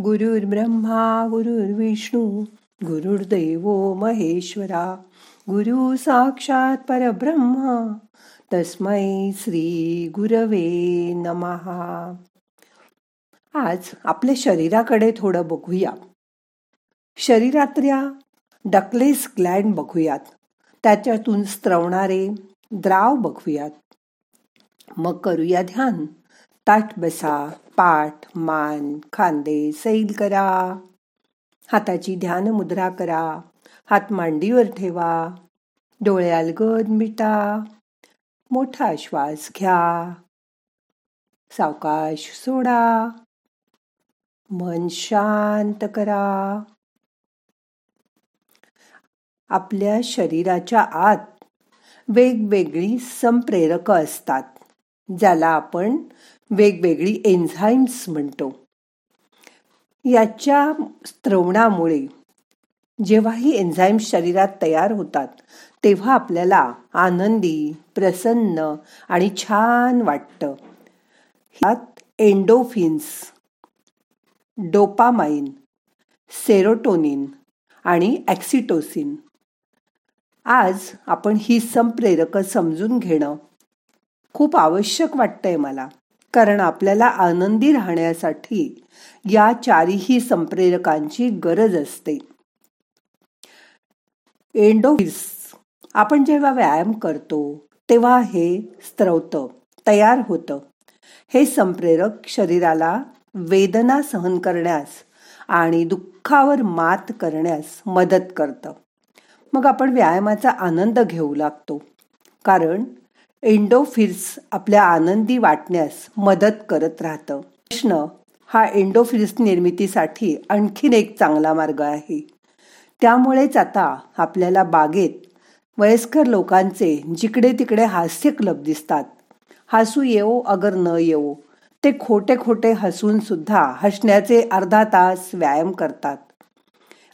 गुरुर्ब्रह्मा गुरुर्विष्णू गुरुर्देव महेश्वरा गुरु साक्षात परब्रह्म तस्मै श्री गुरवे नमहा. आज आपल्या शरीराकडे थोडं बघूया. शरीरातल्या डकलेस ग्लँड बघूयात. त्याच्यातून स्त्रवणारे द्राव बघूयात. मग करूया ध्यान. ताट बसा पाठ मान खांदे सैल करा. हाताची ध्यान मुद्रा करा. हात मांडीवर ठेवा. डोळे अलगद मिटा. मोठा श्वास घ्या. सावकाश सोडा. मन शांत करा. आपल्या शरीराच्या आत वेगवेगळी संप्रेरक असतात ज्याला आपण वेगवेगळी एन्झाईम्स म्हणतो. याच्या स्त्रवणामुळे जेव्हा ही एन्झाईम्स शरीरात तयार होतात तेव्हा आपल्याला आनंदी प्रसन्न आणि छान वाटतं. ह्यात एंडोफिन्स डोपामाइन सेरोटोनिन आणि ॲक्सिटोसिन आज आपण ही संप्रेरकं समजून घेणं खूप आवश्यक वाटतंय मला. कारण आपल्याला आनंदी राहण्यासाठी या चारीही संप्रेरकांची गरज असते. एंडोविस आपण जेव्हा व्यायाम करतो तेव्हा हे स्त्रवत तयार होतं. हे संप्रेरक शरीराला वेदना सहन करण्यास आणि दुःखावर मात करण्यास मदत करतं. मग आपण व्यायामाचा आनंद घेऊ लागतो. कारण एंडोफिल्स आपल्या आनंदी वाटण्यास मदत करत राहतं. प्रश्न हा एंडोफिल्स निर्मितीसाठी आणखीन एक चांगला मार्ग आहे. त्यामुळेच आता आपल्याला बागेत वयस्कर लोकांचे जिकडे तिकडे हास्य क्लब दिसतात. हसू येवो अगर न येवो ते खोटे खोटे हसून सुद्धा हसण्याचे अर्धा तास व्यायाम करतात.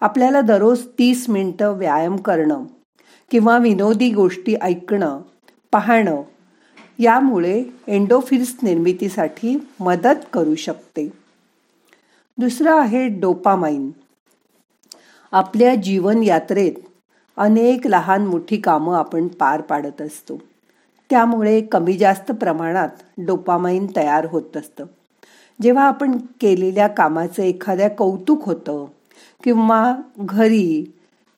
आपल्याला दररोज तीस मिनटं व्यायाम करणं किंवा विनोदी गोष्टी ऐकणं पाहणं यामुळे एंडोफिल्स निर्मितीसाठी मदत करू शकते. दुसरं आहे डोपामाइन आपल्या जीवन यात्रेत अनेक लहान मोठी कामं आपण पार पाडत असतो. त्यामुळे कमी जास्त प्रमाणात डोपामाइन तयार होत असतं. जेव्हा आपण केलेल्या कामाचं एखाद्या कौतुक होतं किंवा घरी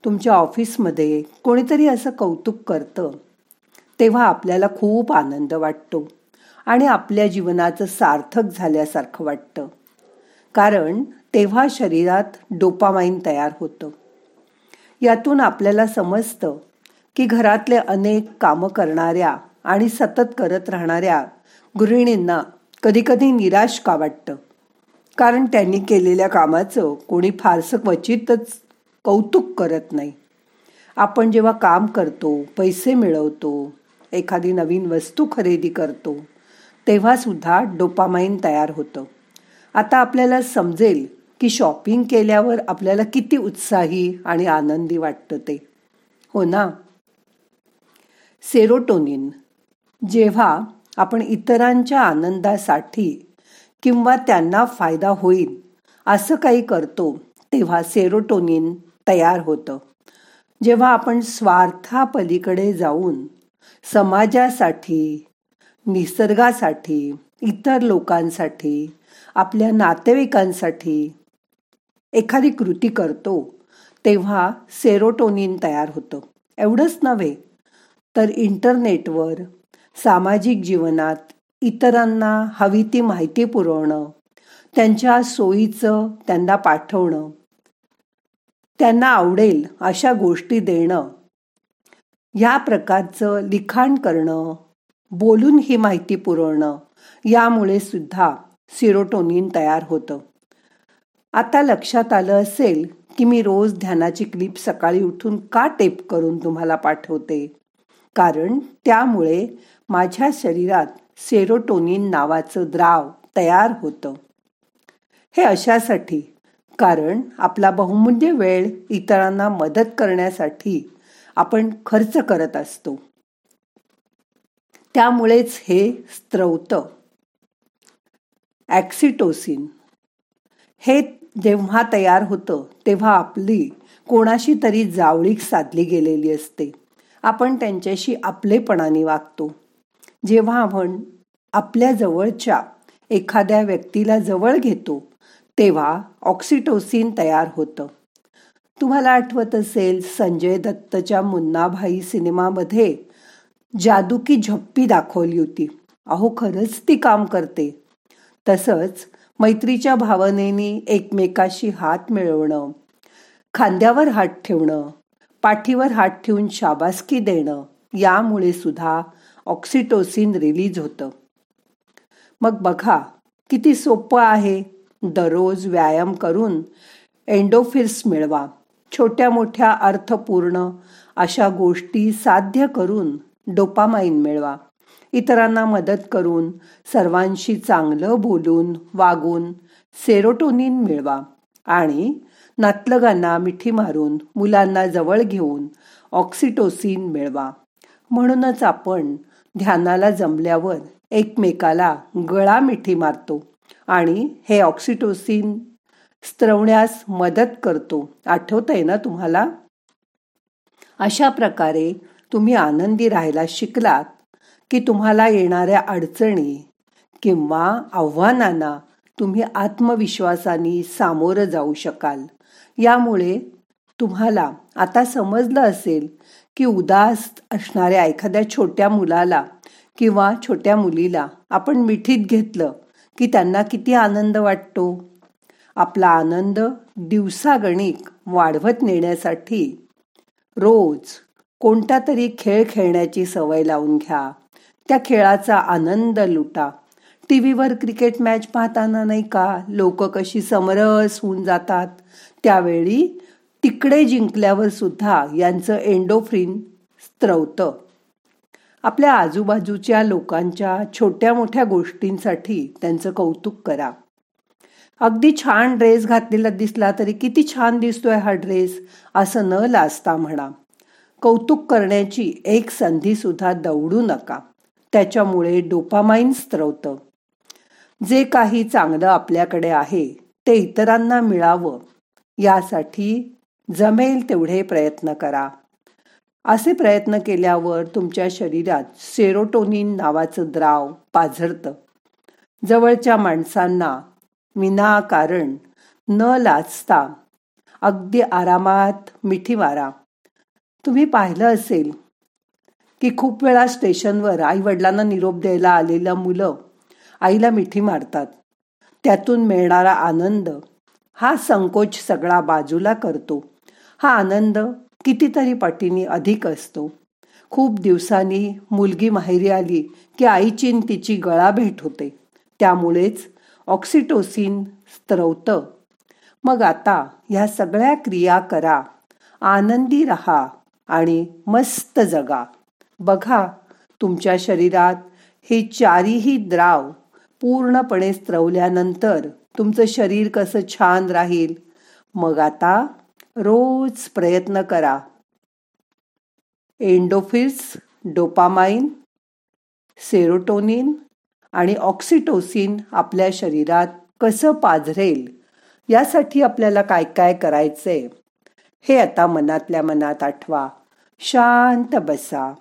तुमच्या ऑफिसमध्ये कोणीतरी असं कौतुक करतं तेव्हा आपल्याला खूप आनंद वाटतो आणि आपल्या जीवनाचं सार्थक झाल्यासारखं वाटतं. कारण तेव्हा शरीरात डोपामाइन तयार होतं. यातून आपल्याला समजतं की घरातले अनेक कामं करणाऱ्या आणि सतत करत राहणाऱ्या गृहिणींना कधीकधी निराश का वाटतं? कारण त्यांनी केलेल्या कामाचं कोणी फारसं क्वचितच कौतुक करत नाही. आपण जेव्हा काम करतो पैसे मिळवतो एखादी नवीन वस्तू खरेदी करतो तेव्हा सुद्धा डोपामाइन तयार होतं. आता आपल्याला समजेल की शॉपिंग केल्यावर आपल्याला किती उत्साही आणि आनंदी वाटतं ते. हो ना? सेरोटोनिन. जेव्हा आपण इतरांच्या आनंदासाठी किंवा त्यांना फायदा होईल असं काही करतो तेव्हा सेरोटोनिन तयार होतं. जेव्हा आपण स्वार्थापलीकडे जाऊन समाजासाठी निसर्गासाठी इतर लोकांसाठी आपल्या नातेवाईकांसाठी एखादी कृती करतो तेव्हा सेरोटोनिन तयार होतं. एवढंच नव्हे तर इंटरनेटवर सामाजिक जीवनात इतरांना हवी ती माहिती पुरवणं त्यांच्या सोयीचं त्यांना पाठवणं त्यांना आवडेल अशा गोष्टी देणं या प्रकारचं लिखाण करणं बोलून ही माहिती पुरवणं यामुळे सुद्धा सिरोटोनिन तयार होतं. आता लक्षात आलं असेल की मी रोज ध्यानाची क्लिप सकाळी उठून का टेप करून तुम्हाला पाठवते? कारण त्यामुळे माझ्या शरीरात सेरोटोनिन नावाचं द्राव तयार होतं. हे अशासाठी कारण आपला बहुमूल्य वेळ इतरांना मदत करण्यासाठी आपण खर्च करत असतो. त्यामुळेच हे स्त्रवत ॲक्सिटोसिन. हे जेव्हा तयार होतं तेव्हा आपली कोणाशी तरी जावळीक साधली गेलेली असते. आपण त्यांच्याशी आपलेपणाने वागतो. जेव्हा आपण आपल्या जवळच्या एखाद्या व्यक्तीला जवळ घेतो तेव्हा ऑक्सिटोसिन तयार होतं. तुम्हाला आठवत असेल संजय दत्तच्या मुन्नाभाई सिनेमामध्ये जादू की झप्पी दाखवली होती. अहो खरंच ती काम करते. तसंच मैत्रीच्या भावनेनी एकमेकाशी हात मिळवणं खांद्यावर हात ठेवणं पाठीवर हात ठेवून शाबासकी देणं यामुळे सुद्धा ऑक्सिटोसिन रिलीज होतं. मग बघा किती सोपं आहे दररोज व्यायाम करून एंडोफिल्स मिळवा. छोट्या मोठ्या अर्थपूर्ण अशा गोष्टी साध्य करून डोपामाइन मिळवा. इतरांना मदत करून सर्वांशी चांगलं बोलून वागून सेरोटोनिन मिळवा आणि नातलगांना मिठी मारून मुलांना जवळ घेऊन ऑक्सिटोसिन मिळवा. म्हणूनच आपण ध्यानाला जमल्यावर एकमेकाला गळा मिठी मारतो आणि हे ऑक्सिटोसिन स्त्रवण्यास मदत करतो. आठवतंय ना तुम्हाला? अशा प्रकारे तुम्ही आनंदी राहायला शिकलात की तुम्हाला येणाऱ्या अडचणी किंवा आव्हानांना तुम्ही आत्मविश्वासाने सामोरं जाऊ शकाल. यामुळे तुम्हाला आता समजलं असेल की उदास असणाऱ्या एखाद्या छोट्या मुलाला किंवा छोट्या मुलीला आपण मिठीत घेतलं की त्यांना किती आनंद वाटतो? आपला आनंद दिवसागणिक वाढवत नेण्यासाठी. रोज कोणता तरी खेळ खेळण्याची सवय लावून घ्या. त्या खेळाचा आनंद लुटा. टी व्हीवर क्रिकेट मॅच पाहताना नाही का लोक कशी समरस होऊन जातात. त्यावेळी तिकडे जिंकल्यावर सुद्धा यांचं एंडोफ्रिन स्त्रवतं. आपल्या आजूबाजूच्या लोकांच्या छोट्या मोठ्या गोष्टींसाठी त्यांचं कौतुक करा. अगदी छान ड्रेस घातलेला दिसला तरी किती छान दिसतोय हा ड्रेस असं न लाजता म्हणा. कौतुक करण्याची एक संधी सुद्धा दवडू नका. त्याच्यामुळे डोपामाइन स्त्रवतं जे काही चांगलं आपल्याकडे आहे ते इतरांना मिळावं. यासाठी जमेल तेवढे प्रयत्न करा. असे प्रयत्न केल्यावर तुमच्या शरीरात सेरोटोनिन नावाचं द्राव पाझरतं. जवळच्या माणसांना विनाकारण न लाचता अगदी आरामात मिठी मारा. तुम्ही पाहिलं असेल की खूप वेळा स्टेशनवर आई वडिलांना निरोप द्यायला आलेल्या मुलं आईला मिठी मारतात. त्यातून मिळणारा आनंद हा संकोच सगळा बाजूला करतो. हा आनंद कितीतरी पटीने अधिक असतो. खूप दिवसांनी मुलगी माहेरी आली की आईची तिची गळा भेट होते. त्यामुळेच ऑक्सिटोसिन स्त्रवतं मग आता ह्या सगळ्या क्रिया करा. आनंदी रहा आणि मस्त जगा. बघा तुमच्या शरीरात हे चारीही द्राव पूर्णपणे स्त्रवल्यानंतर तुमचं शरीर कसं छान राहील? मग आता रोज प्रयत्न करा. एंडोफिल्स डोपामाइन सेरोटोनिन आणि ऑक्सिटोसिन आपल्या शरीरात कसं पाझरेल? यासाठी आपल्याला काय काय करायचंय? हे आता मनातल्या मनात आठवा. शांत बसा.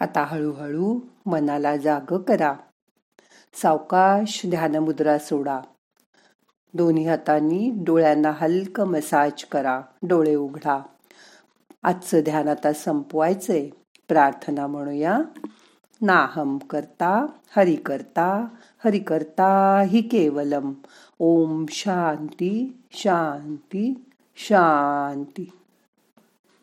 आता हळूहळू मनाला जाग करा. सावकाश ध्यानमुद्रा सोडा. दोन्ही हातांनी डोळ्यांना हलकं मसाज करा. डोळे उघडा. आजचं ध्यान आता संपवायचंय. प्रार्थना म्हणूया. नाहम करता हरि करता हरि करता हि केवलम. ओम शांती शांती शांती.